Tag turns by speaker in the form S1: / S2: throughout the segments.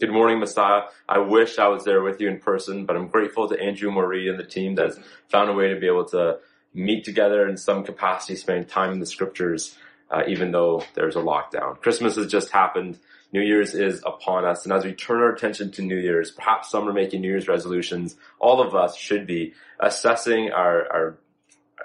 S1: Good morning, Messiah. I wish I was there with you in person, but I'm grateful to Andrew Marie and the team that's found a way to be able to meet together in some capacity, spending time in the scriptures, uh, even though there's a lockdown. Christmas has just happened. New Year's is upon us. And as we turn our attention to New Year's, perhaps some are making New Year's resolutions. All of us should be assessing our, our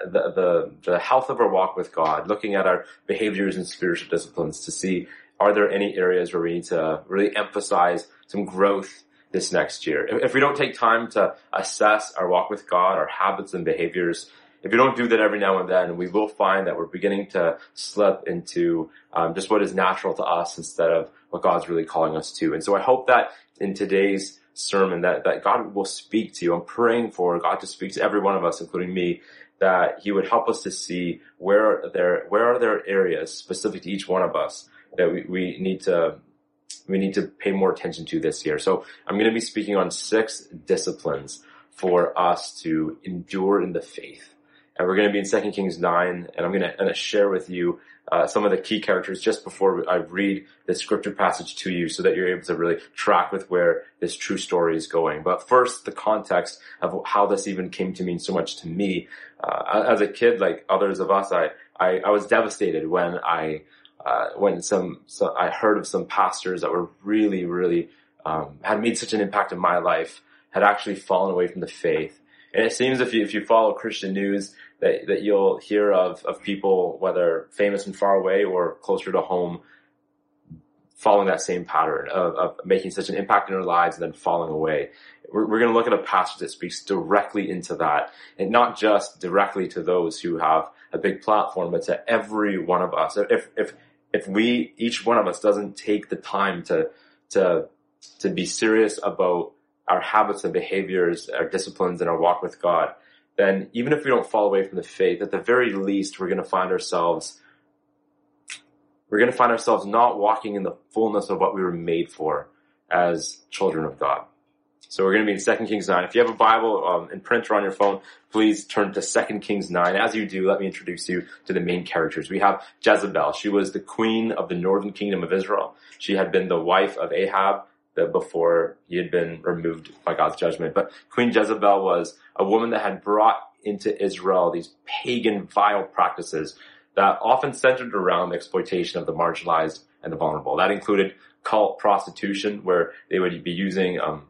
S1: the, the, the health of our walk with God, looking at our behaviors and spiritual disciplines to see are there any areas where we need to really emphasize some growth this next year? If we don't take time to assess our walk with God, our habits and behaviors, if we don't do that every now and then, we will find that we're beginning to slip into um, just what is natural to us instead of what God's really calling us to. And so I hope that in today's sermon that, that God will speak to you. I'm praying for God to speak to every one of us, including me, that He would help us to see where there where are there areas specific to each one of us that we, we need to we need to pay more attention to this year. So I'm going to be speaking on six disciplines for us to endure in the faith and we're going to be in Second Kings 9, and I'm going to, going to share with you uh, some of the key characters just before I read the scripture passage to you so that you're able to really track with where this true story is going. But first, the context of how this even came to mean so much to me. Uh, as a kid, like others of us, I, I, I was devastated when I, uh, when some, I heard of some pastors that were really, really, um, had made such an impact in my life, had actually fallen away from the faith. And it seems if you, if you follow Christian news, that, that you'll hear of, of people, whether famous and far away or closer to home, following that same pattern of, of making such an impact in their lives and then falling away. We're, we're going to look at a passage that speaks directly into that and not just directly to those who have a big platform, but to every one of us. If, if, if we, each one of us doesn't take the time to, to, to be serious about our habits and behaviors, our disciplines and our walk with God, then even if we don't fall away from the faith, at the very least, we're going to find ourselves, we're going to find ourselves not walking in the fullness of what we were made for as children of God. So we're going to be in 2 Kings 9. If you have a Bible um, in print or on your phone, please turn to 2 Kings 9. As you do, let me introduce you to the main characters. We have Jezebel. She was the queen of the northern kingdom of Israel. She had been the wife of Ahab, before he had been removed by God's judgment. But Queen Jezebel was a woman that had brought into Israel these pagan vile practices that often centered around the exploitation of the marginalized and the vulnerable. That included cult prostitution, where they would be using um,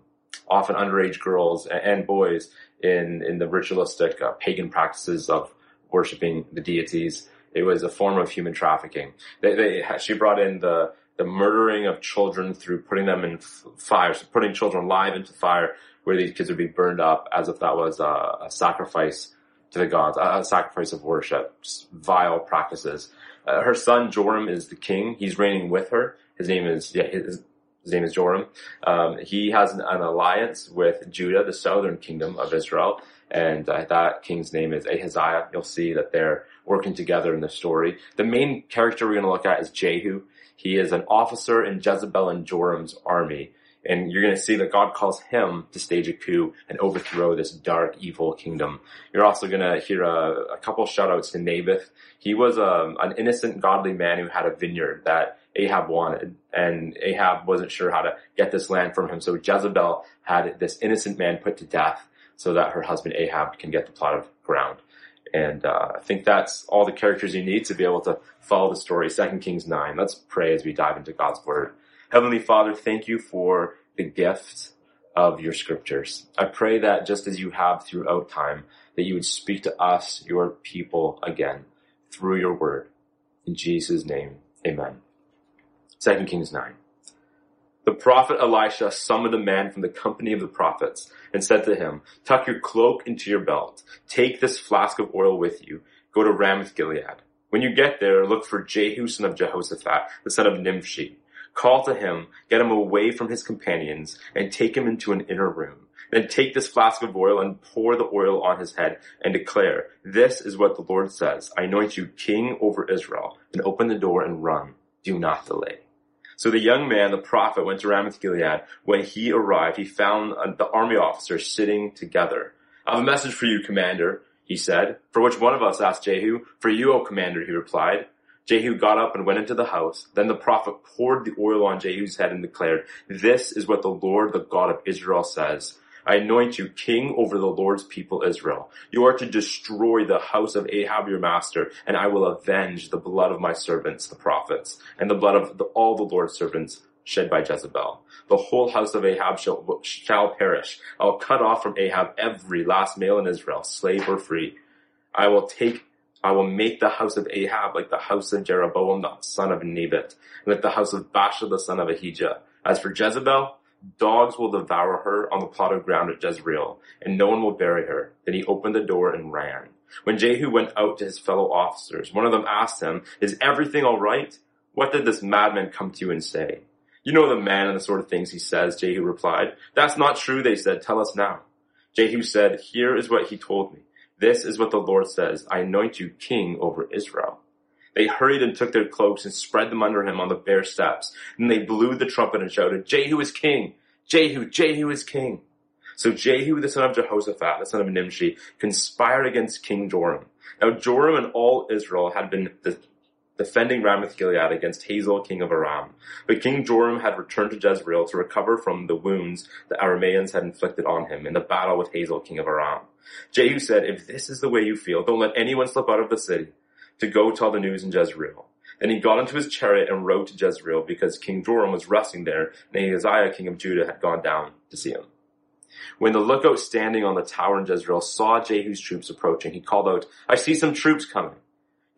S1: often underage girls and boys in in the ritualistic uh, pagan practices of worshiping the deities. It was a form of human trafficking. They, they, she brought in the the murdering of children through putting them in fire, so putting children alive into fire where these kids would be burned up as if that was a, a sacrifice to the gods, a, a, sacrifice of worship, just vile practices. Uh, her son Joram is the king. He's reigning with her. His name is, yeah, his, his name is Joram. Um, he has an, an, alliance with Judah, the southern kingdom of Israel, and uh, that king's name is Ahaziah. You'll see that they're working together in the story. The main character we're going to look at is Jehu. He is an officer in Jezebel and Joram's army. And you're going to see that God calls him to stage a coup and overthrow this dark, evil kingdom. You're also going to hear a, a couple shoutouts to Naboth. He was um, an innocent, godly man who had a vineyard that Ahab wanted, and Ahab wasn't sure how to get this land from him. So Jezebel had this innocent man put to death so that her husband Ahab can get the plot of ground. And uh, I think that's all the characters you need to be able to follow the story. Second Kings 9. Let's pray as we dive into God's word. Heavenly Father, thank you for the gift of your scriptures. I pray that just as you have throughout time, that you would speak to us, your people, again through your word. In Jesus' name, amen. Second Kings 9. The prophet Elisha summoned a man from the company of the prophets and said to him, tuck your cloak into your belt. Take this flask of oil with you. Go to Ramoth Gilead. When you get there, look for Jehu son of Jehoshaphat, the son of Nimshi. Call to him, get him away from his companions, and take him into an inner room. Then take this flask of oil and pour the oil on his head and declare, this is what the Lord says. I anoint you king over Israel. And open the door and run. Do not delay. So the young man, the prophet, went to Ramoth Gilead. When he arrived, he found uh, the army officers sitting together. I have a message for you, commander, he said. For which one of us? asked Jehu. For you, O commander, he replied. Jehu got up and went into the house. Then the prophet poured the oil on Jehu's head and declared, This is what the Lord, the God of Israel says. I anoint you king over the Lord's people Israel. You are to destroy the house of Ahab your master, and I will avenge the blood of my servants, the prophets, and the blood of the, all the Lord's servants shed by Jezebel. The whole house of Ahab shall, shall perish. I will cut off from Ahab every last male in Israel, slave or free. I will take I will make the house of Ahab like the house of Jeroboam the son of Nebat, and like the house of Baasha the son of Ahijah. As for Jezebel, dogs will devour her on the plot of ground at Jezreel, and no one will bury her. Then he opened the door and ran. When Jehu went out to his fellow officers, one of them asked him, Is everything all right? What did this madman come to you and say? You know the man and the sort of things he says, Jehu replied. That's not true, they said. Tell us now. Jehu said, Here is what he told me. This is what the Lord says. I anoint you king over Israel. They hurried and took their cloaks and spread them under him on the bare steps. And they blew the trumpet and shouted, Jehu is king! Jehu, Jehu is king! So Jehu, the son of Jehoshaphat, the son of Nimshi, conspired against King Joram. Now Joram and all Israel had been defending Ramoth Gilead against Hazael, king of Aram. But King Joram had returned to Jezreel to recover from the wounds the Arameans had inflicted on him in the battle with Hazael, king of Aram. Jehu said, If this is the way you feel, don't let anyone slip out of the city to go tell the news in Jezreel. Then he got into his chariot and rode to Jezreel because King Joram was resting there and Ahaziah, king of Judah, had gone down to see him. When the lookout standing on the tower in Jezreel saw Jehu's troops approaching, he called out, I see some troops coming.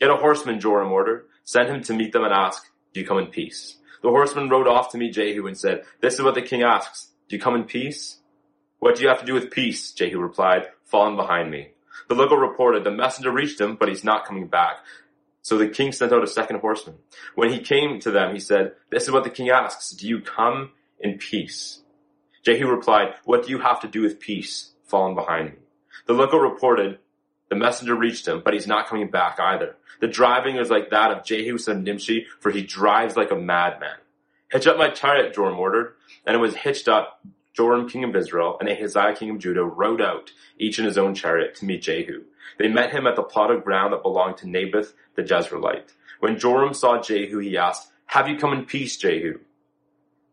S1: Get a horseman, Joram ordered. Send him to meet them and ask, do you come in peace? The horseman rode off to meet Jehu and said, this is what the king asks. Do you come in peace? What do you have to do with peace? Jehu replied, falling behind me. The local reported, the messenger reached him, but he's not coming back. So the king sent out a second horseman. When he came to them, he said, this is what the king asks. Do you come in peace? Jehu replied, what do you have to do with peace? Falling behind me. The local reported, the messenger reached him, but he's not coming back either. The driving is like that of Jehu son Nimshi, for he drives like a madman. Hitch up my chariot, Joram ordered, and it was hitched up. Joram, king of Israel, and Ahaziah, king of Judah, rode out, each in his own chariot, to meet Jehu. They met him at the plot of ground that belonged to Naboth the Jezreelite. When Joram saw Jehu, he asked, Have you come in peace, Jehu?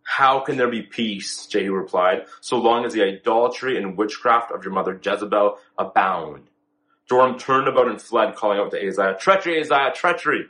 S1: How can there be peace? Jehu replied, so long as the idolatry and witchcraft of your mother Jezebel abound. Joram turned about and fled, calling out to Ahaziah, Treachery, Ahaziah, treachery!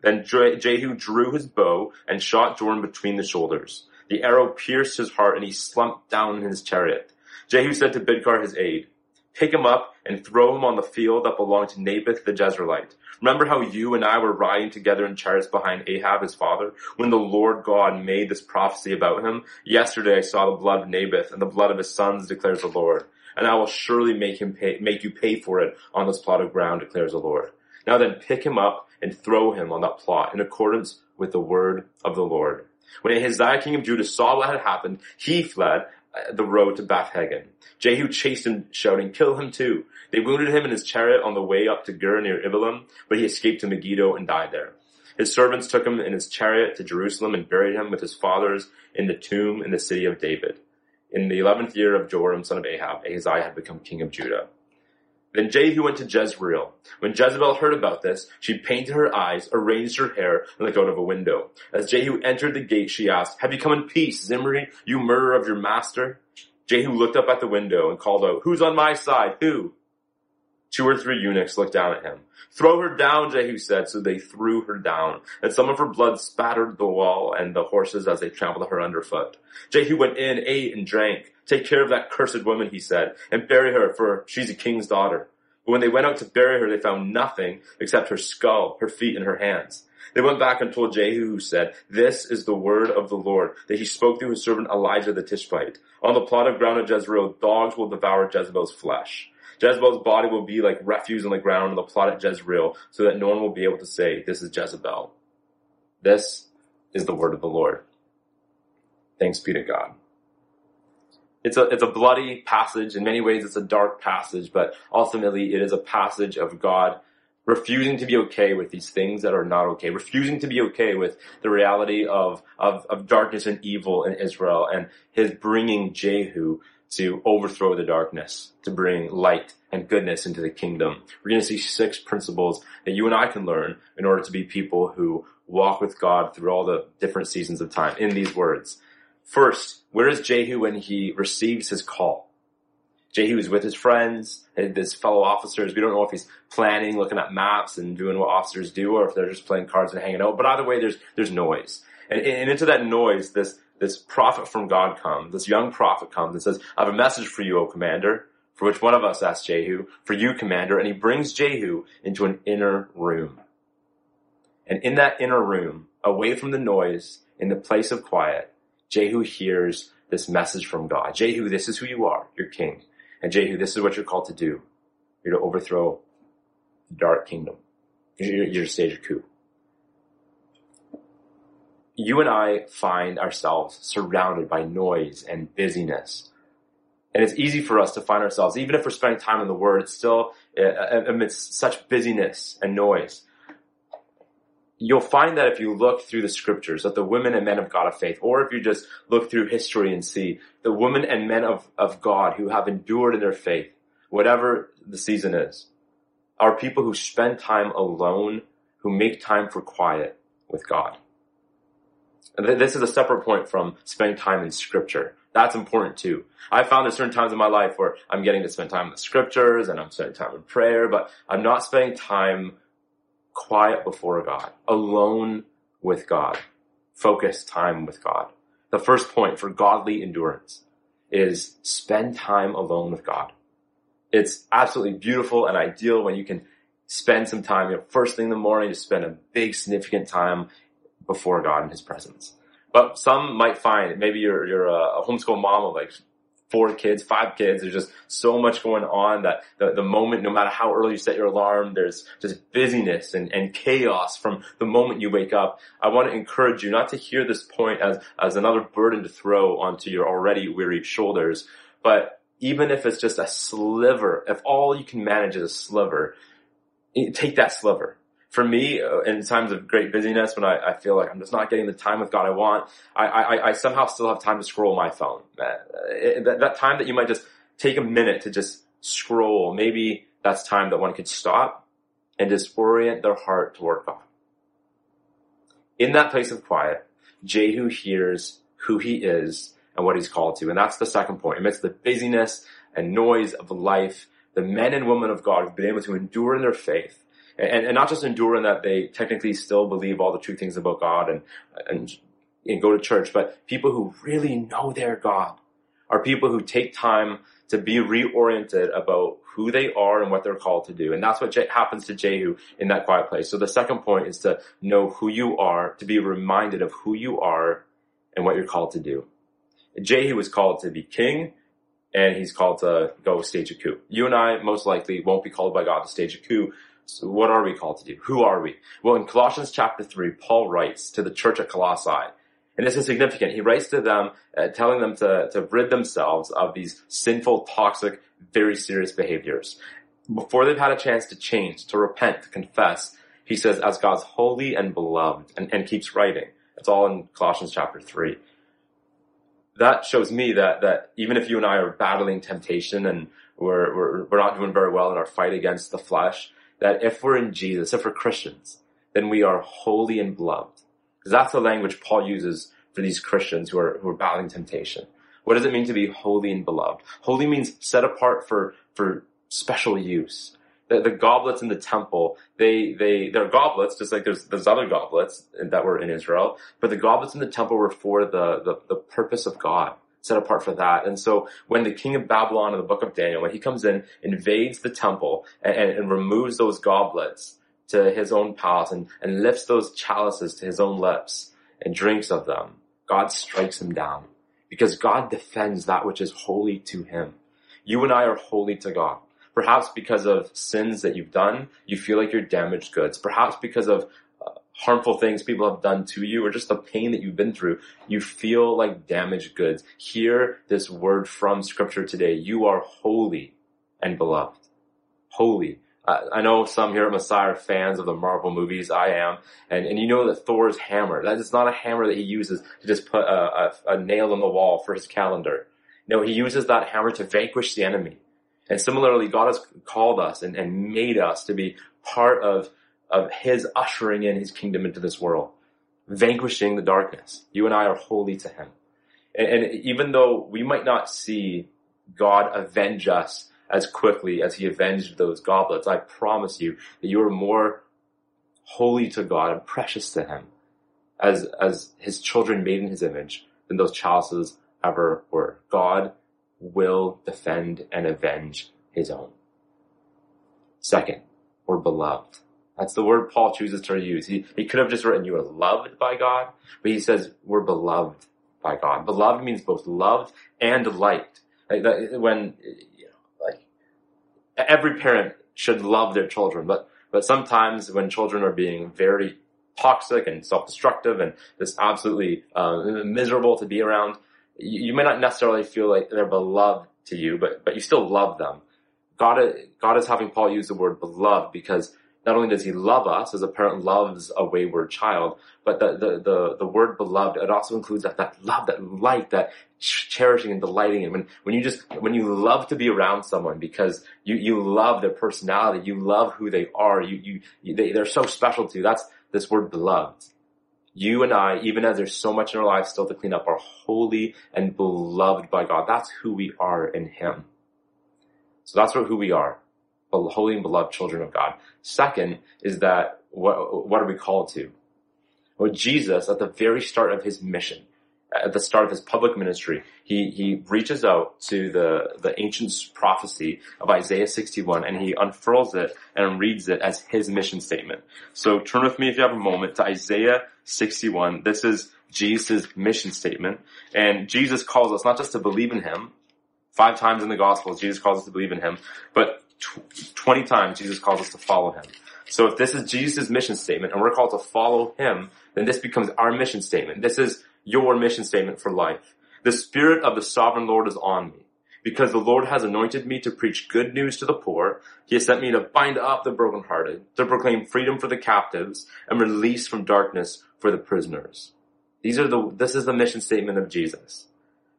S1: Then Jehu drew his bow and shot Joram between the shoulders. The arrow pierced his heart and he slumped down in his chariot. Jehu said to Bidkar his aide, Pick him up and throw him on the field that belonged to Naboth the Jezreelite. Remember how you and I were riding together in chariots behind Ahab his father when the Lord God made this prophecy about him? Yesterday I saw the blood of Naboth and the blood of his sons declares the Lord and I will surely make him pay, make you pay for it on this plot of ground, declares the Lord. Now then, pick him up and throw him on that plot in accordance with the word of the Lord. When Ahaziah, king of Judah, saw what had happened, he fled uh, the road to Beth-haggan. Jehu chased him, shouting, kill him too. They wounded him in his chariot on the way up to Gur near Ibleam, but he escaped to Megiddo and died there. His servants took him in his chariot to Jerusalem and buried him with his fathers in the tomb in the city of David. In the eleventh year of Joram, son of Ahab, Ahaziah had become king of Judah. Then Jehu went to Jezreel. When Jezebel heard about this, she painted her eyes, arranged her hair, and looked out of a window. As Jehu entered the gate, she asked, Have you come in peace, Zimri, you murderer of your master? Jehu looked up at the window and called out, Who's on my side? Who? Two or three eunuchs looked down at him. Throw her down, Jehu said, so they threw her down, and some of her blood spattered the wall and the horses as they trampled her underfoot. Jehu went in, ate, and drank. Take care of that cursed woman, he said, and bury her, for she's a king's daughter. But when they went out to bury her, they found nothing except her skull, her feet, and her hands. They went back and told Jehu, who said, This is the word of the Lord, that he spoke through his servant Elijah the Tishbite. On the plot of ground at Jezreel, dogs will devour Jezebel's flesh. Jezebel's body will be like refuse on the ground on the plot at Jezreel, so that no one will be able to say, this is Jezebel. This is the word of the Lord. Thanks be to God. It's a, it's a bloody passage. In many ways, it's a dark passage, but ultimately it is a passage of God refusing to be okay with these things that are not okay, refusing to be okay with the reality of, of, of darkness and evil in Israel and his bringing Jehu to overthrow the darkness, to bring light and goodness into the kingdom. We're going to see six principles that you and I can learn in order to be people who walk with God through all the different seasons of time in these words. First, where is Jehu when he receives his call? Jehu is with his friends his fellow officers. We don't know if he's planning, looking at maps and doing what officers do, or if they're just playing cards and hanging out. But either way, there's there's noise, and, and into that noise, this this prophet from God comes. This young prophet comes and says, "I have a message for you, O commander." For which one of us asked Jehu? For you, commander. And he brings Jehu into an inner room. And in that inner room, away from the noise, in the place of quiet, Jehu hears this message from God. Jehu, this is who you are. You're king. And Jehu, this is what you're called to do. You're to overthrow the dark kingdom. You're, you're to stage a coup. You and I find ourselves surrounded by noise and busyness. And it's easy for us to find ourselves, even if we're spending time in the Word, it's still uh, uh, amidst such busyness and noise. You'll find that if you look through the scriptures, that the women and men of God of faith, or if you just look through history and see the women and men of, of God who have endured in their faith, whatever the season is, are people who spend time alone, who make time for quiet with God. And this is a separate point from spending time in scripture. That's important too. I found there's certain times in my life where I'm getting to spend time in the scriptures and I'm spending time in prayer, but I'm not spending time quiet before God, alone with God, focused time with God. The first point for godly endurance is spend time alone with God. It's absolutely beautiful and ideal when you can spend some time, you know, first thing in the morning, to spend a big significant time before God in His presence. But some might find maybe you're you're a homeschool mom of like four kids, five kids. There's just so much going on that the, the moment, no matter how early you set your alarm, there's just busyness and, and chaos from the moment you wake up. I want to encourage you not to hear this point as, as another burden to throw onto your already weary shoulders, but even if it's just a sliver, if all you can manage is a sliver, take that sliver for me, uh, in times of great busyness, when I, I, feel like I'm just not getting the time with God I want, I, I, I somehow still have time to scroll my phone. Uh, that, that time that you might just take a minute to just scroll, maybe that's time that one could stop and just orient their heart toward God. In that place of quiet, Jehu hears who he is and what he's called to. And that's the second point. Amidst the busyness and noise of life, the men and women of God have been able to endure in their faith and, and not just endure in that they technically still believe all the true things about God and, and, and go to church, but people who really know their God are people who take time to be reoriented about who they are and what they're called to do. And that's what happens to Jehu in that quiet place. So the second point is to know who you are, to be reminded of who you are and what you're called to do. Jehu was called to be king and he's called to go stage a coup. You and I most likely won't be called by God to stage a coup, so what are we called to do? Who are we? Well, in Colossians chapter 3, Paul writes to the church at Colossae, and this is significant. He writes to them, uh, telling them to, to rid themselves of these sinful, toxic, very serious behaviors. Before they've had a chance to change, to repent, to confess, he says, as God's holy and beloved, and, and keeps writing. It's all in Colossians chapter 3. That shows me that, that even if you and I are battling temptation and we're, we're, we're not doing very well in our fight against the flesh, that if we're in Jesus, if we're Christians, then we are holy and beloved. Because that's the language Paul uses for these Christians who are, who are battling temptation. What does it mean to be holy and beloved? Holy means set apart for, for special use. The, the goblets in the temple, they, they, they're goblets, just like there's, there's other goblets that were in Israel, but the goblets in the temple were for the, the, the purpose of God set apart for that. And so when the king of Babylon in the book of Daniel, when he comes in, invades the temple and, and, and removes those goblets to his own palace and, and lifts those chalices to his own lips and drinks of them, God strikes him down because God defends that which is holy to him. You and I are holy to God. Perhaps because of sins that you've done, you feel like you're damaged goods. Perhaps because of harmful things people have done to you or just the pain that you've been through, you feel like damaged goods. Hear this word from scripture today. You are holy and beloved. Holy. Uh, I know some here at Messiah are fans of the Marvel movies. I am. And, and you know that Thor's hammer, that is not a hammer that he uses to just put a, a, a nail on the wall for his calendar. No, he uses that hammer to vanquish the enemy. And similarly, God has called us and, and made us to be part of, of his ushering in his kingdom into this world, vanquishing the darkness. You and I are holy to him. And, and even though we might not see God avenge us as quickly as he avenged those goblets. I promise you that you are more holy to God and precious to him as, as his children made in his image than those chalices ever were. God will defend and avenge his own. Second, we're beloved. That's the word Paul chooses to use. He, he could have just written you are loved by God, but he says we're beloved by God. Beloved means both loved and liked. Like that, when every parent should love their children, but but sometimes when children are being very toxic and self-destructive and just absolutely uh, miserable to be around, you, you, may not necessarily feel like they're beloved to you, but but you still love them. God, God is having Paul use the word beloved because not only does he love us as a parent loves a wayward child, but the, the, the, the word beloved, it also includes that, that love, that light, that cherishing and delighting. And when, when you just, when you love to be around someone because you, you love their personality, you love who they are, you, you, they, they're so special to you. That's this word beloved. You and I, even as there's so much in our lives still to clean up, are holy and beloved by God. That's who we are in Him. So that's who we are holy and beloved children of God. Second is that what, what are we called to? Well, Jesus, at the very start of his mission, at the start of his public ministry, he, he reaches out to the, the ancient prophecy of Isaiah 61 and he unfurls it and reads it as his mission statement. So turn with me if you have a moment to Isaiah 61. This is Jesus' mission statement. And Jesus calls us not just to believe in him, five times in the Gospels, Jesus calls us to believe in him, but 20 times Jesus calls us to follow him. So if this is Jesus' mission statement and we're called to follow him, then this becomes our mission statement. This is your mission statement for life. The spirit of the sovereign Lord is on me because the Lord has anointed me to preach good news to the poor. He has sent me to bind up the brokenhearted, to proclaim freedom for the captives and release from darkness for the prisoners. These are the, this is the mission statement of Jesus.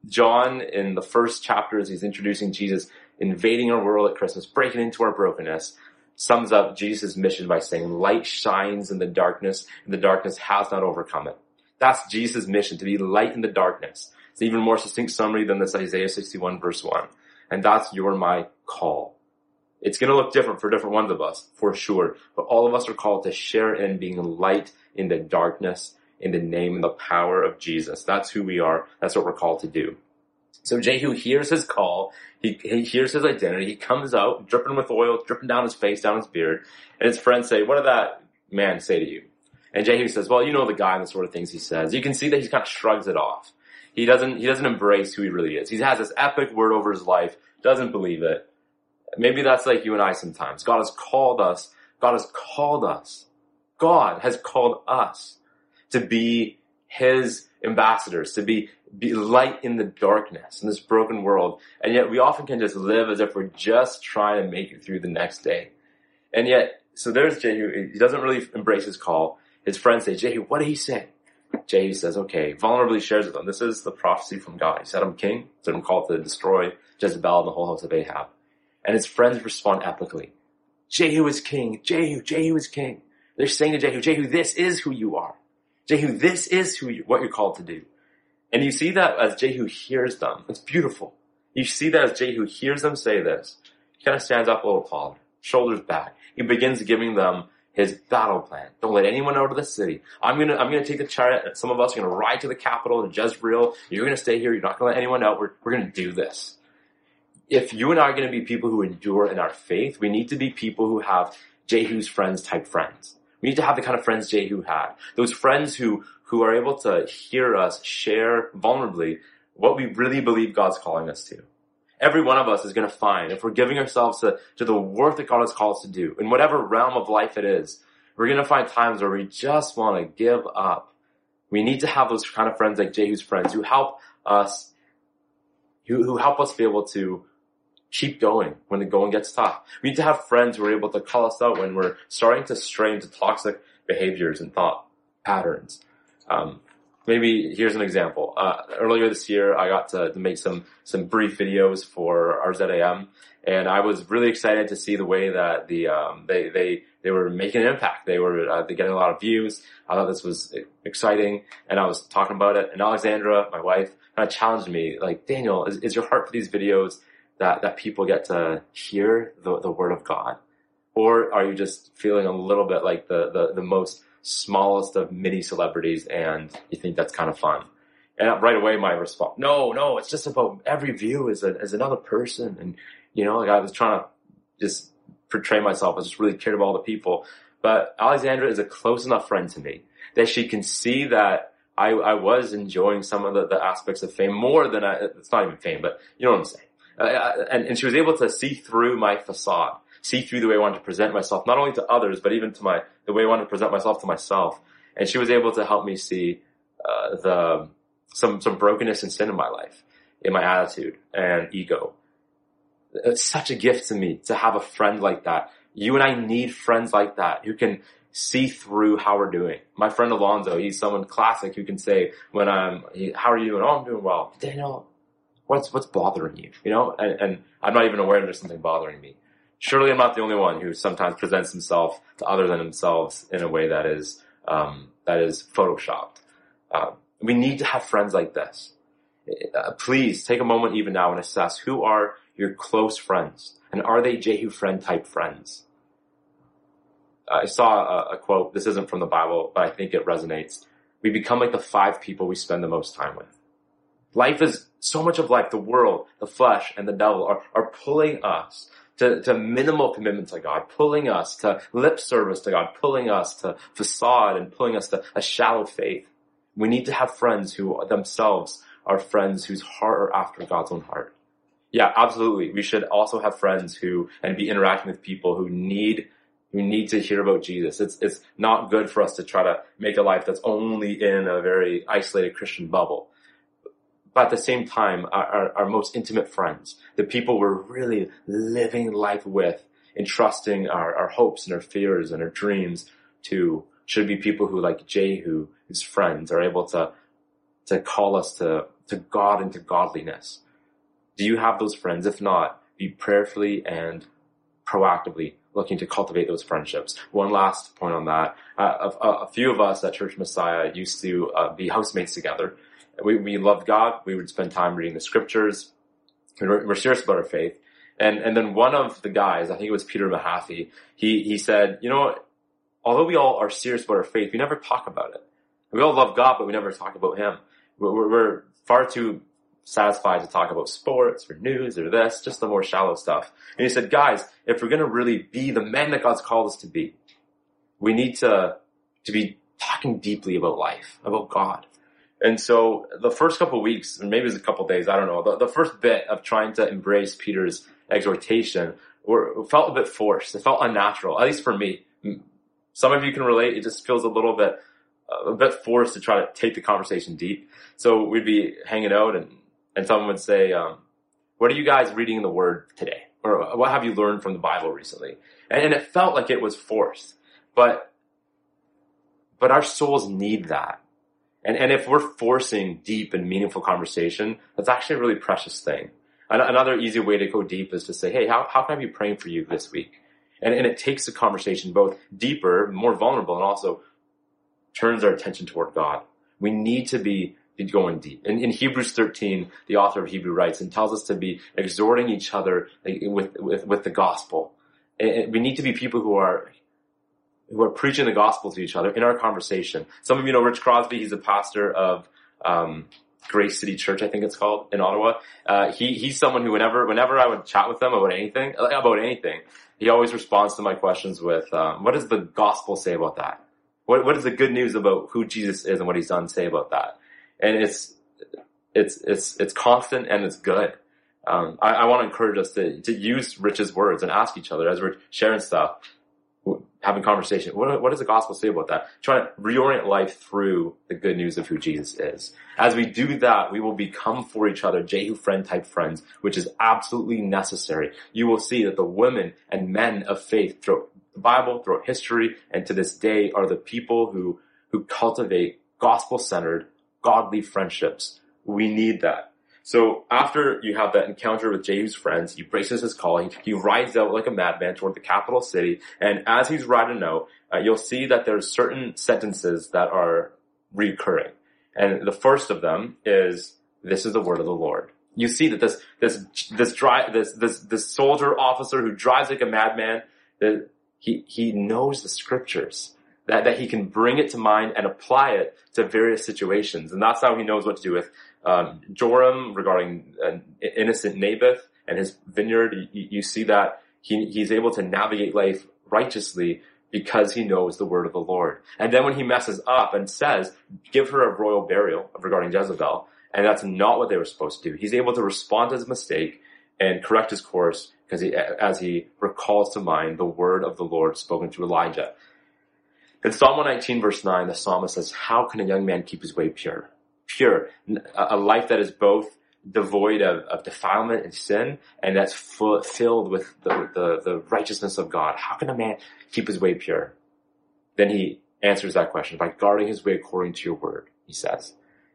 S1: John, in the first chapters, he's introducing Jesus invading our world at Christmas, breaking into our brokenness, sums up Jesus' mission by saying, light shines in the darkness and the darkness has not overcome it. That's Jesus' mission, to be light in the darkness. It's an even more succinct summary than this Isaiah 61 verse 1. And that's your my call. It's going to look different for different ones of us, for sure. But all of us are called to share in being light in the darkness in the name and the power of Jesus. That's who we are. That's what we're called to do. So Jehu hears his call. He, he hears his identity. He comes out dripping with oil, dripping down his face, down his beard. And his friends say, what did that man say to you? And Jehu says, well, you know the guy and the sort of things he says. You can see that he kind of shrugs it off. He doesn't, he doesn't embrace who he really is. He has this epic word over his life, doesn't believe it. Maybe that's like you and I sometimes. God has called us. God has called us. God has called us to be his ambassadors, to be, be light in the darkness in this broken world. And yet we often can just live as if we're just trying to make it through the next day. And yet, so there's Jehu. He doesn't really embrace his call. His friends say, Jehu, what did he say? Jehu says, okay, vulnerably shares with them. This is the prophecy from God. He said, I'm king. said, I'm called to destroy Jezebel and the whole house of Ahab. And his friends respond epically. Jehu is king. Jehu, Jehu is king. They're saying to Jehu, Jehu, this is who you are. Jehu, this is who you, what you're called to do. And you see that as Jehu hears them. It's beautiful. You see that as Jehu hears them say this. He kind of stands up a little taller, shoulders back. He begins giving them his battle plan. Don't let anyone out of the city. I'm gonna, I'm gonna take the chariot. Some of us are gonna ride to the capital, to Jezreel. You're gonna stay here. You're not gonna let anyone out. We're, we're gonna do this. If you and I are gonna be people who endure in our faith, we need to be people who have Jehu's friends type friends. We need to have the kind of friends Jehu had. Those friends who, who are able to hear us share vulnerably what we really believe God's calling us to. Every one of us is going to find, if we're giving ourselves to, to the work that God has called us to do, in whatever realm of life it is, we're going to find times where we just want to give up. We need to have those kind of friends like Jehu's friends who help us, who, who help us be able to keep going when the going gets tough. We need to have friends who are able to call us out when we're starting to stray into toxic behaviors and thought patterns. Um, maybe here's an example. Uh, earlier this year, I got to, to, make some some brief videos for RZIM, and I was really excited to see the way that the um, they they they were making an impact. They were uh, they getting a lot of views. I thought this was exciting, and I was talking about it. And Alexandra, my wife, kind of challenged me, like Daniel, is, is your heart for these videos that that people get to hear the the word of God, or are you just feeling a little bit like the the, the most smallest of mini celebrities and you think that's kind of fun. And right away my response, no, no, it's just about every view is, a, as another person. And, you know, like I was trying to just portray myself as just really cared about all the people. But Alexandra is a close enough friend to me that she can see that I, I was enjoying some of the, the aspects of fame more than I, it's not even fame, but you know what I'm saying. Uh, and, and she was able to see through my facade see through the way I wanted to present myself, not only to others, but even to my, the way I wanted to present myself to myself. And she was able to help me see, uh, the, some, some brokenness and sin in my life, in my attitude and ego. It's such a gift to me to have a friend like that. You and I need friends like that who can see through how we're doing. My friend Alonzo, he's someone classic who can say when I'm, he, how are you doing? Oh, I'm doing well. Daniel, what's, what's bothering you? You know, and, and I'm not even aware there's something bothering me surely I'm not the only one who sometimes presents himself to other than themselves in a way that is um, that is photoshopped. Uh, we need to have friends like this. Uh, please take a moment even now and assess who are your close friends and are they Jehu friend type friends. I saw a, a quote. This isn't from the Bible, but I think it resonates. We become like the five people we spend the most time with. Life is so much of life, the world, the flesh, and the devil are, are pulling us to, to minimal commitment to God, pulling us to lip service to God, pulling us to facade and pulling us to a shallow faith. We need to have friends who themselves are friends whose heart are after God's own heart. Yeah, absolutely. We should also have friends who, and be interacting with people who need, who need to hear about Jesus. It's, it's not good for us to try to make a life that's only in a very isolated Christian bubble but at the same time, our, our, our, most intimate friends, the people we're really living life with, entrusting our, our hopes and our fears and our dreams to should be people who like Jehu, his friends, are able to to call us to to God and to godliness. Do you have those friends? If not, be prayerfully and proactively looking to cultivate those friendships. One last point on that. Uh, a, a, few of us at Church Messiah used to uh, be housemates together we, we loved God. We would spend time reading the scriptures. We're, we're serious about our faith. And, and then one of the guys, I think it was Peter Mahaffey, he, he said, you know, although we all are serious about our faith, we never talk about it. We all love God, but we never talk about Him. We're, we're far too satisfied to talk about sports or news or this, just the more shallow stuff. And he said, guys, if we're going to really be the men that God's called us to be, we need to, to be talking deeply about life, about God. And so the first couple weeks, or maybe it was a couple days, I don't know, the, the, first bit of trying to embrace Peter's exhortation were, felt a bit forced. It felt unnatural, at least for me. Some of you can relate. It just feels a little bit, a bit forced to try to take the conversation deep. So we'd be hanging out and, and someone would say, um, what are you guys reading in the word today? Or what have you learned from the Bible recently? And, and it felt like it was forced, but, but our souls need that and, and if we're forcing deep and meaningful conversation, that's actually a really precious thing. Another easy way to go deep is to say, hey, how, how can I be praying for you this week? And, and it takes the conversation both deeper, more vulnerable, and also turns our attention toward God. We need to be going deep. In, in Hebrews 13, the author of Hebrew writes and tells us to be exhorting each other with, with, with the gospel. And we need to be people who are who are preaching the gospel to each other in our conversation. Some of you know Rich Crosby. He's a pastor of um, Grace City Church, I think it's called in Ottawa. Uh, he he's someone who whenever whenever I would chat with him about anything about anything, he always responds to my questions with, um, "What does the gospel say about that? What what is the good news about who Jesus is and what He's done say about that?" And it's it's it's it's constant and it's good. Um, I, I want to encourage us to to use Rich's words and ask each other as we're sharing stuff having conversation. What, what does the gospel say about that? Trying to reorient life through the good news of who Jesus is. As we do that, we will become for each other Jehu friend type friends, which is absolutely necessary. You will see that the women and men of faith throughout the Bible, throughout history, and to this day are the people who, who cultivate gospel centered, godly friendships. We need that. So after you have that encounter with Jehu's friends, he braces his call. He, rides out like a madman toward the capital city. And as he's riding out, uh, you'll see that there's certain sentences that are recurring. And the first of them is, this is the word of the Lord. You see that this, this, this drive, this, this, this soldier officer who drives like a madman, that he, he knows the scriptures. That, that he can bring it to mind and apply it to various situations. And that's how he knows what to do with um, Joram regarding an innocent Naboth and his vineyard, you, you see that he, he's able to navigate life righteously because he knows the word of the Lord. And then when he messes up and says, give her a royal burial regarding Jezebel, and that's not what they were supposed to do, he's able to respond to his mistake and correct his course because he, as he recalls to mind the word of the Lord spoken to Elijah. In Psalm 119 verse 9, the psalmist says, how can a young man keep his way pure? Pure, a life that is both devoid of, of defilement and sin, and that's full, filled with the, the, the righteousness of God. How can a man keep his way pure? Then he answers that question by guarding his way according to your word, he says.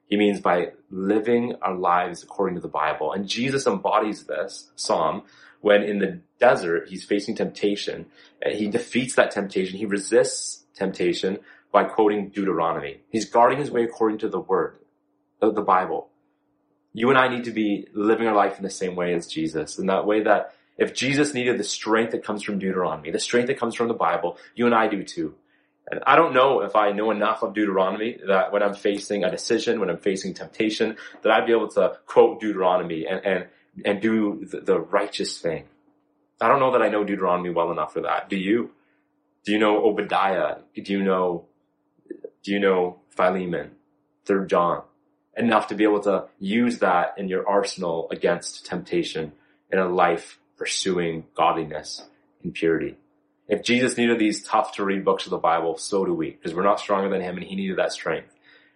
S1: He means by living our lives according to the Bible. And Jesus embodies this psalm when in the desert he's facing temptation. and He defeats that temptation. He resists temptation by quoting Deuteronomy. He's guarding his way according to the word the, the Bible. You and I need to be living our life in the same way as Jesus, in that way that if Jesus needed the strength that comes from Deuteronomy, the strength that comes from the Bible, you and I do too. And I don't know if I know enough of Deuteronomy that when I'm facing a decision, when I'm facing temptation, that I'd be able to quote Deuteronomy and, and, and do the, the righteous thing. I don't know that I know Deuteronomy well enough for that. Do you? Do you know Obadiah? Do you know, do you know Philemon? Third John? Enough to be able to use that in your arsenal against temptation in a life pursuing godliness and purity. If Jesus needed these tough to read books of the Bible, so do we, because we're not stronger than him and he needed that strength.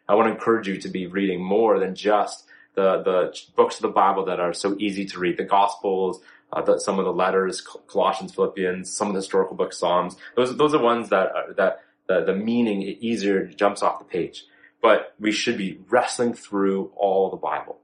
S1: I want to encourage you to be reading more than just the, the books of the Bible that are so easy to read, the Gospels, uh, the, some of the letters, Colossians, Philippians, some of the historical books, Psalms. Those, those are ones that, are, that the, the meaning easier jumps off the page but we should be wrestling through all the Bible.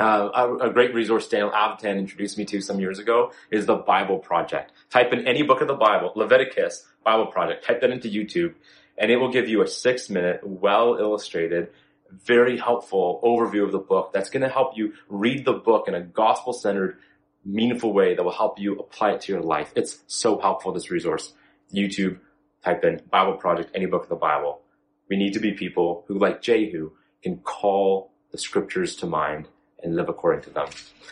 S1: Uh, a, a, great resource Daniel Avitan introduced me to some years ago is the Bible Project. Type in any book of the Bible, Leviticus Bible Project, type that into YouTube, and it will give you a six minute, well illustrated, very helpful overview of the book that's going to help you read the book in a gospel centered, meaningful way that will help you apply it to your life. It's so helpful, this resource. YouTube, type in Bible Project, any book of the Bible. We need to be people who, like Jehu, can call the scriptures to mind and live according to them.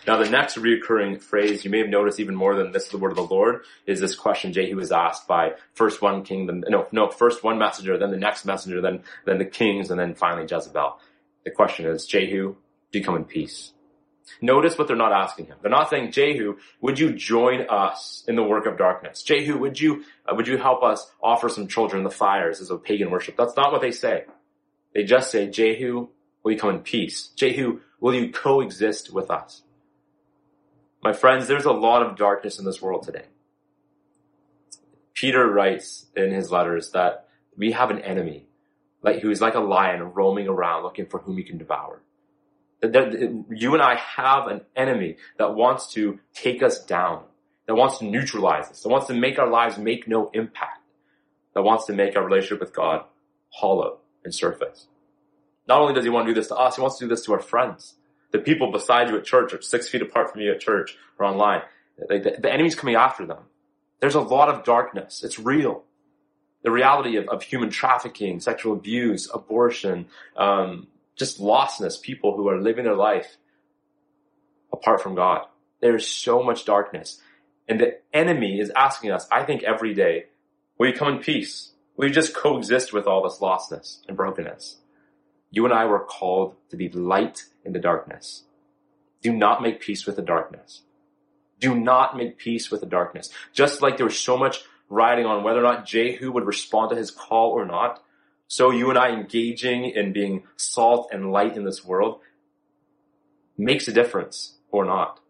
S1: Now the next reoccurring phrase you may have noticed even more than this is the word of the Lord is this question Jehu was asked by first one king, then, no, no, first one messenger, then the next messenger, then, then the kings, and then finally Jezebel. The question is, Jehu, do you come in peace? Notice what they're not asking him. They're not saying, Jehu, would you join us in the work of darkness? Jehu, would you, uh, would you help us offer some children the fires as a pagan worship? That's not what they say. They just say, Jehu, will you come in peace? Jehu, will you coexist with us? My friends, there's a lot of darkness in this world today. Peter writes in his letters that we have an enemy, like who is like a lion roaming around looking for whom he can devour. That you and I have an enemy that wants to take us down, that wants to neutralize us, that wants to make our lives make no impact, that wants to make our relationship with God hollow and surface. Not only does he want to do this to us, he wants to do this to our friends, the people beside you at church or six feet apart from you at church or online. The, the enemy's coming after them. There's a lot of darkness. It's real. The reality of, of human trafficking, sexual abuse, abortion, um, just lostness, people who are living their life apart from God. There is so much darkness. And the enemy is asking us, I think every day, will you come in peace? Will you just coexist with all this lostness and brokenness? You and I were called to be light in the darkness. Do not make peace with the darkness. Do not make peace with the darkness. Just like there was so much riding on whether or not Jehu would respond to his call or not. So you and I engaging in being salt and light in this world makes a difference or not.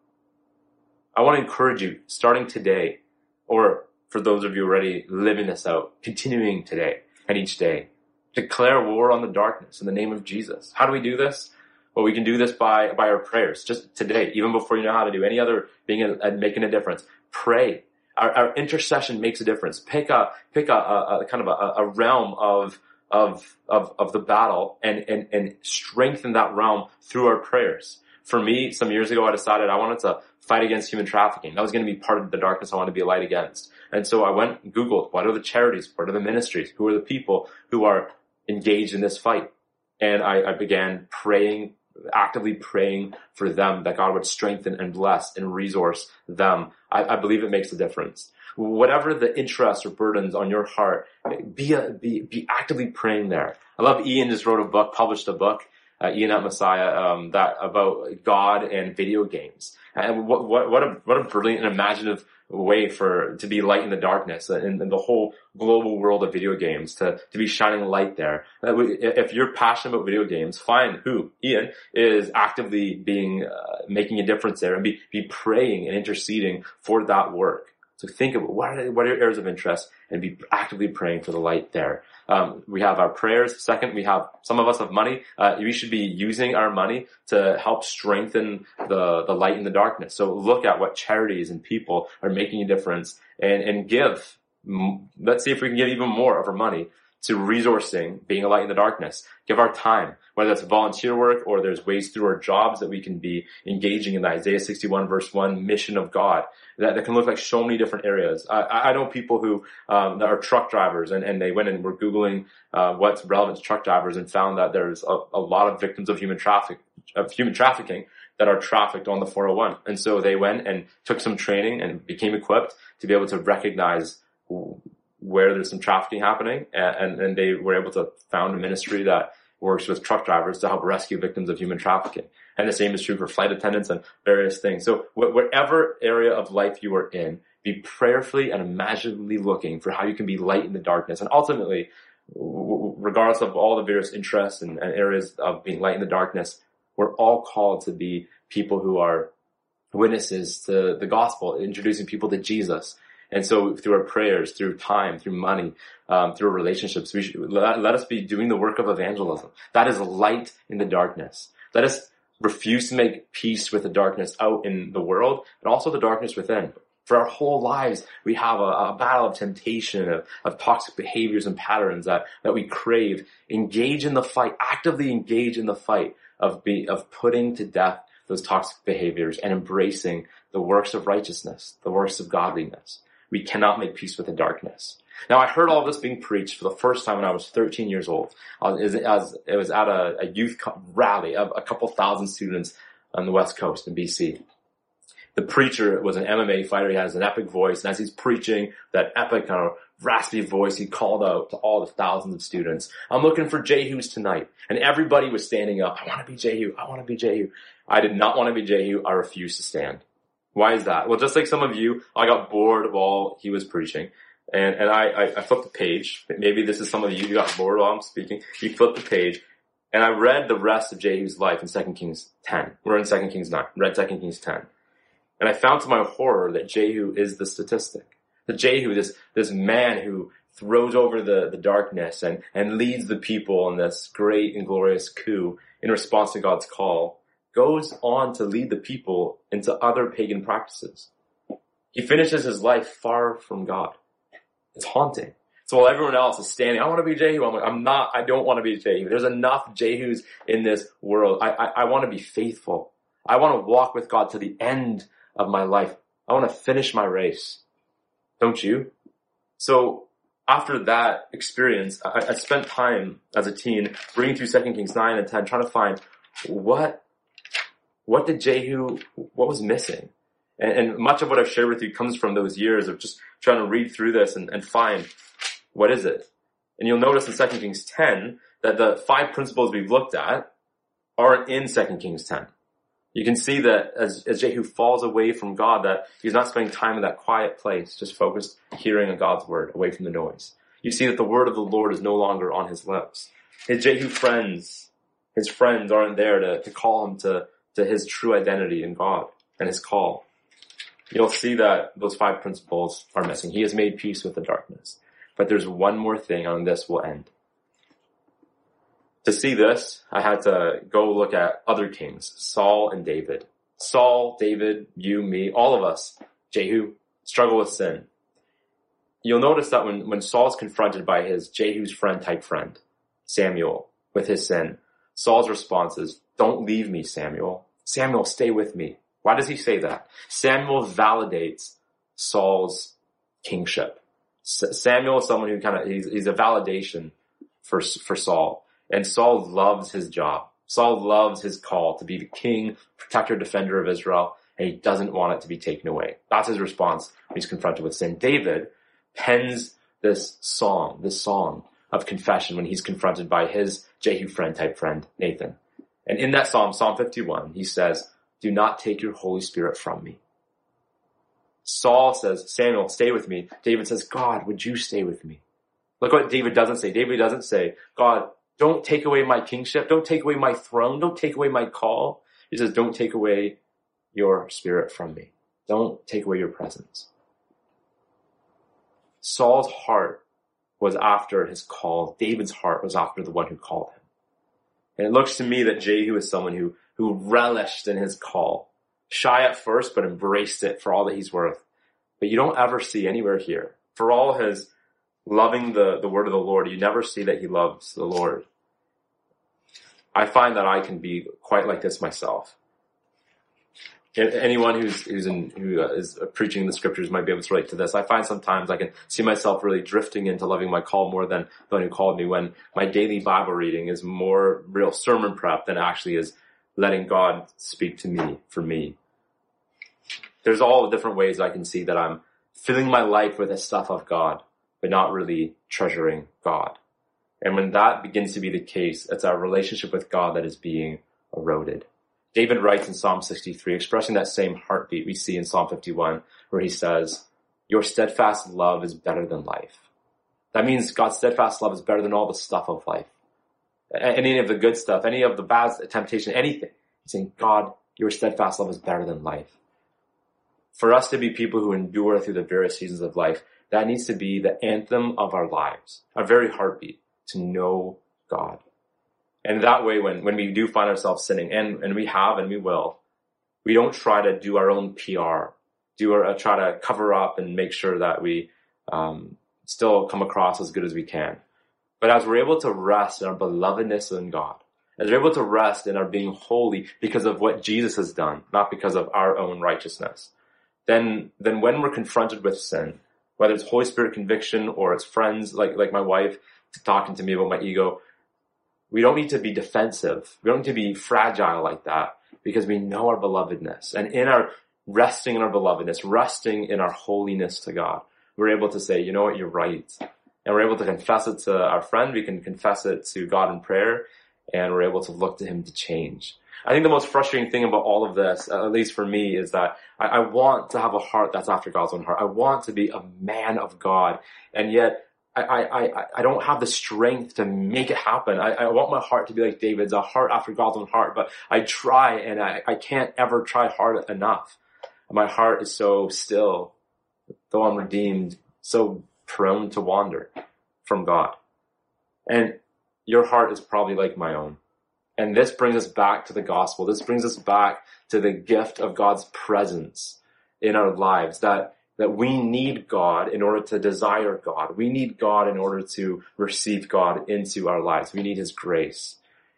S1: I want to encourage you starting today or for those of you already living this out, continuing today and each day, declare war on the darkness in the name of Jesus. How do we do this? Well, we can do this by, by our prayers. Just today, even before you know how to do any other being a, making a difference, pray. Our, our, intercession makes a difference. Pick a, pick a, a, a kind of a, a realm of, of, of, of the battle and, and, and strengthen that realm through our prayers. For me, some years ago, I decided I wanted to fight against human trafficking. That was going to be part of the darkness I wanted to be a light against. And so I went and Googled, what are the charities? What are the ministries? Who are the people who are engaged in this fight? And I, I began praying, actively praying for them that God would strengthen and bless and resource them. I, I believe it makes a difference. Whatever the interests or burdens on your heart, be, a, be, be actively praying there. I love Ian just wrote a book, published a book, uh, Ian at Messiah, um, that about God and video games. And what, what, what a, what a brilliant and imaginative way for, to be light in the darkness in the whole global world of video games, to, to be shining light there. If you're passionate about video games, find who, Ian, is actively being, uh, making a difference there and be, be praying and interceding for that work. So think about what are, what are areas of interest and be actively praying for the light there. Um, we have our prayers. Second, we have some of us have money. Uh, we should be using our money to help strengthen the the light in the darkness. So look at what charities and people are making a difference and and give. Let's see if we can give even more of our money to resourcing, being a light in the darkness. Give our time, whether that's volunteer work or there's ways through our jobs that we can be engaging in the Isaiah 61 verse 1 mission of God. That, that can look like so many different areas. I, I know people who um, that are truck drivers and, and they went and were Googling uh, what's relevant to truck drivers and found that there's a, a lot of victims of human traffic, of human trafficking that are trafficked on the 401. And so they went and took some training and became equipped to be able to recognize where there's some trafficking happening, and, and they were able to found a ministry that works with truck drivers to help rescue victims of human trafficking. And the same is true for flight attendants and various things. So whatever area of life you are in, be prayerfully and imaginatively looking for how you can be light in the darkness. And ultimately, regardless of all the various interests and, and areas of being light in the darkness, we're all called to be people who are witnesses to the gospel, introducing people to Jesus. And so through our prayers, through time, through money, um, through relationships, we should, let, let us be doing the work of evangelism. That is light in the darkness. Let us refuse to make peace with the darkness out in the world and also the darkness within. For our whole lives, we have a, a battle of temptation, of, of, toxic behaviors and patterns that, that we crave. Engage in the fight, actively engage in the fight of be, of putting to death those toxic behaviors and embracing the works of righteousness, the works of godliness. We cannot make peace with the darkness. Now, I heard all this being preached for the first time when I was 13 years old. it was at a, a youth rally of a couple thousand students on the West Coast in BC. The preacher was an MMA fighter. He has an epic voice. And as he's preaching that epic kind of raspy voice, he called out to all the thousands of students, I'm looking for Jehu's tonight. And everybody was standing up. I want to be Jehu. I want to be Jehu. I did not want to be Jehu. I refused to stand. Why is that? Well, just like some of you, I got bored while he was preaching. And, and I, I, I flipped the page. Maybe this is some of you, you got bored while I'm speaking. You flipped the page. And I read the rest of Jehu's life in 2 Kings 10. We're in 2 Kings 9. Read 2 Kings 10. And I found to my horror that Jehu is the statistic. That Jehu, this, this man who throws over the, the darkness and, and leads the people in this great and glorious coup in response to God's call, goes on to lead the people into other pagan practices. He finishes his life far from God. It's haunting. So while everyone else is standing, I want to be Jehu. I'm like, I'm not, I don't want to be Jehu. There's enough Jehus in this world. I, I, I want to be faithful. I want to walk with God to the end of my life. I want to finish my race. Don't you? So after that experience, I, I spent time as a teen reading through 2 Kings 9 and 10 trying to find what what did Jehu, what was missing? And, and, much of what I've shared with you comes from those years of just trying to read through this and, and find what is it. And you'll notice in 2 Kings 10 that the five principles we've looked at aren't in 2 Kings 10. You can see that as, as Jehu falls away from God, that he's not spending time in that quiet place, just focused hearing on God's word, away from the noise. You see that the word of the Lord is no longer on his lips. His Jehu friends, his friends aren't there to, to call him to, to his true identity in God and his call. You'll see that those five principles are missing. He has made peace with the darkness. But there's one more thing on this will end. To see this, I had to go look at other kings, Saul and David. Saul, David, you, me, all of us, Jehu, struggle with sin. You'll notice that when, when Saul's confronted by his Jehu's friend type friend, Samuel, with his sin, Saul's response is, don't leave me, Samuel. Samuel, stay with me. Why does he say that? Samuel validates Saul's kingship. Samuel is someone who kind of, he's, he's a validation for, for Saul. And Saul loves his job. Saul loves his call to be the king, protector, defender of Israel, and he doesn't want it to be taken away. That's his response when he's confronted with sin. David pens this song, this song of confession when he's confronted by his Jehu friend type friend, Nathan. And in that psalm, Psalm 51, he says, do not take your Holy Spirit from me. Saul says, Samuel, stay with me. David says, God, would you stay with me? Look what David doesn't say. David doesn't say, God, don't take away my kingship. Don't take away my throne. Don't take away my call. He says, don't take away your spirit from me. Don't take away your presence. Saul's heart was after his call. David's heart was after the one who called him. And it looks to me that Jehu is someone who who relished in his call. Shy at first, but embraced it for all that he's worth. But you don't ever see anywhere here. For all his loving the, the word of the Lord, you never see that he loves the Lord. I find that I can be quite like this myself. Anyone who's, who's in, who uh, preaching the scriptures might be able to relate to this. I find sometimes I can see myself really drifting into loving my call more than the one who called me when my daily Bible reading is more real sermon prep than actually is letting God speak to me for me. There's all different ways I can see that I'm filling my life with the stuff of God, but not really treasuring God. And when that begins to be the case, it's our relationship with God that is being eroded. David writes in Psalm 63, expressing that same heartbeat we see in Psalm 51, where he says, your steadfast love is better than life. That means God's steadfast love is better than all the stuff of life any of the good stuff, any of the bad temptation, anything. He's saying, God, your steadfast love is better than life. For us to be people who endure through the various seasons of life, that needs to be the anthem of our lives, our very heartbeat, to know God. And that way, when, when we do find ourselves sinning, and, and we have and we will, we don't try to do our own PR, do our, uh, try to cover up and make sure that we um, still come across as good as we can. But as we're able to rest in our belovedness in God, as we're able to rest in our being holy because of what Jesus has done, not because of our own righteousness, then, then when we're confronted with sin, whether it's Holy Spirit conviction or it's friends like, like my wife talking to me about my ego, we don't need to be defensive. We don't need to be fragile like that because we know our belovedness. And in our resting in our belovedness, resting in our holiness to God, we're able to say, you know what, you're right and we're able to confess it to our friend. We can confess it to God in prayer and we're able to look to him to change. I think the most frustrating thing about all of this, at least for me, is that I, I, want to have a heart that's after God's own heart. I want to be a man of God, and yet I, I, I, don't have the strength to make it happen. I, I want my heart to be like David's, a heart after God's own heart, but I try and I, I can't ever try hard enough. My heart is so still, though I'm redeemed, so prone to wander from God. And your heart is probably like my own. And this brings us back to the gospel. This brings us back to the gift of God's presence in our lives that that we need God in order to desire God. We need God in order to receive God into our lives. We need His grace.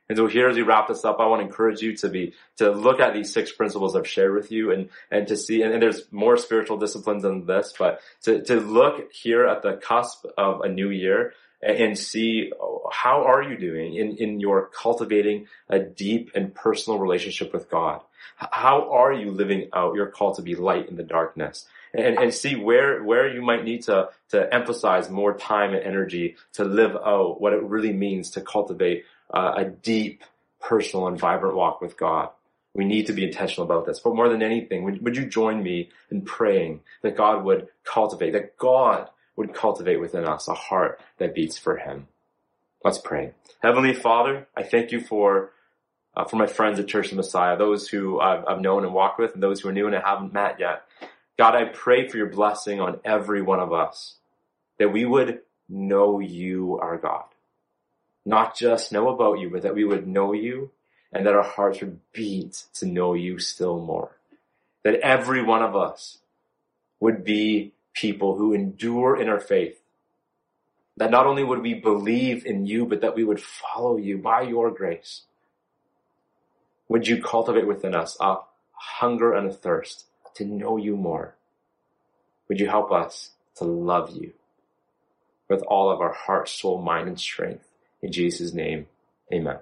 S1: And so here as we wrap this up, I want to encourage you to be, to look at these six principles I've shared with you and, and to see, and, and there's more spiritual disciplines than this, but to, to look here at the cusp of a new year and see how are you doing in, in your cultivating a deep and personal relationship with God? How are you living out your call to be light in the darkness? And, and see where, where you might need to, to emphasize more time and energy to live out what it really means to cultivate uh, a deep, personal, and vibrant walk with God. We need to be intentional about this. But more than anything, would, would you join me in praying that God would cultivate, that God would cultivate within us a heart that beats for Him? Let's pray. Heavenly Father, I thank you for uh, for my friends at Church of Messiah, those who I've, I've known and walked with, and those who are new and I haven't met yet. God, I pray for your blessing on every one of us, that we would know you, our God. Not just know about you, but that we would know you and that our hearts would beat to know you still more. That every one of us would be people who endure in our faith. That not only would we believe in you, but that we would follow you by your grace. Would you cultivate within us a hunger and a thirst to know you more? Would you help us to love you with all of our heart, soul, mind, and strength? In Jesus' name, amen.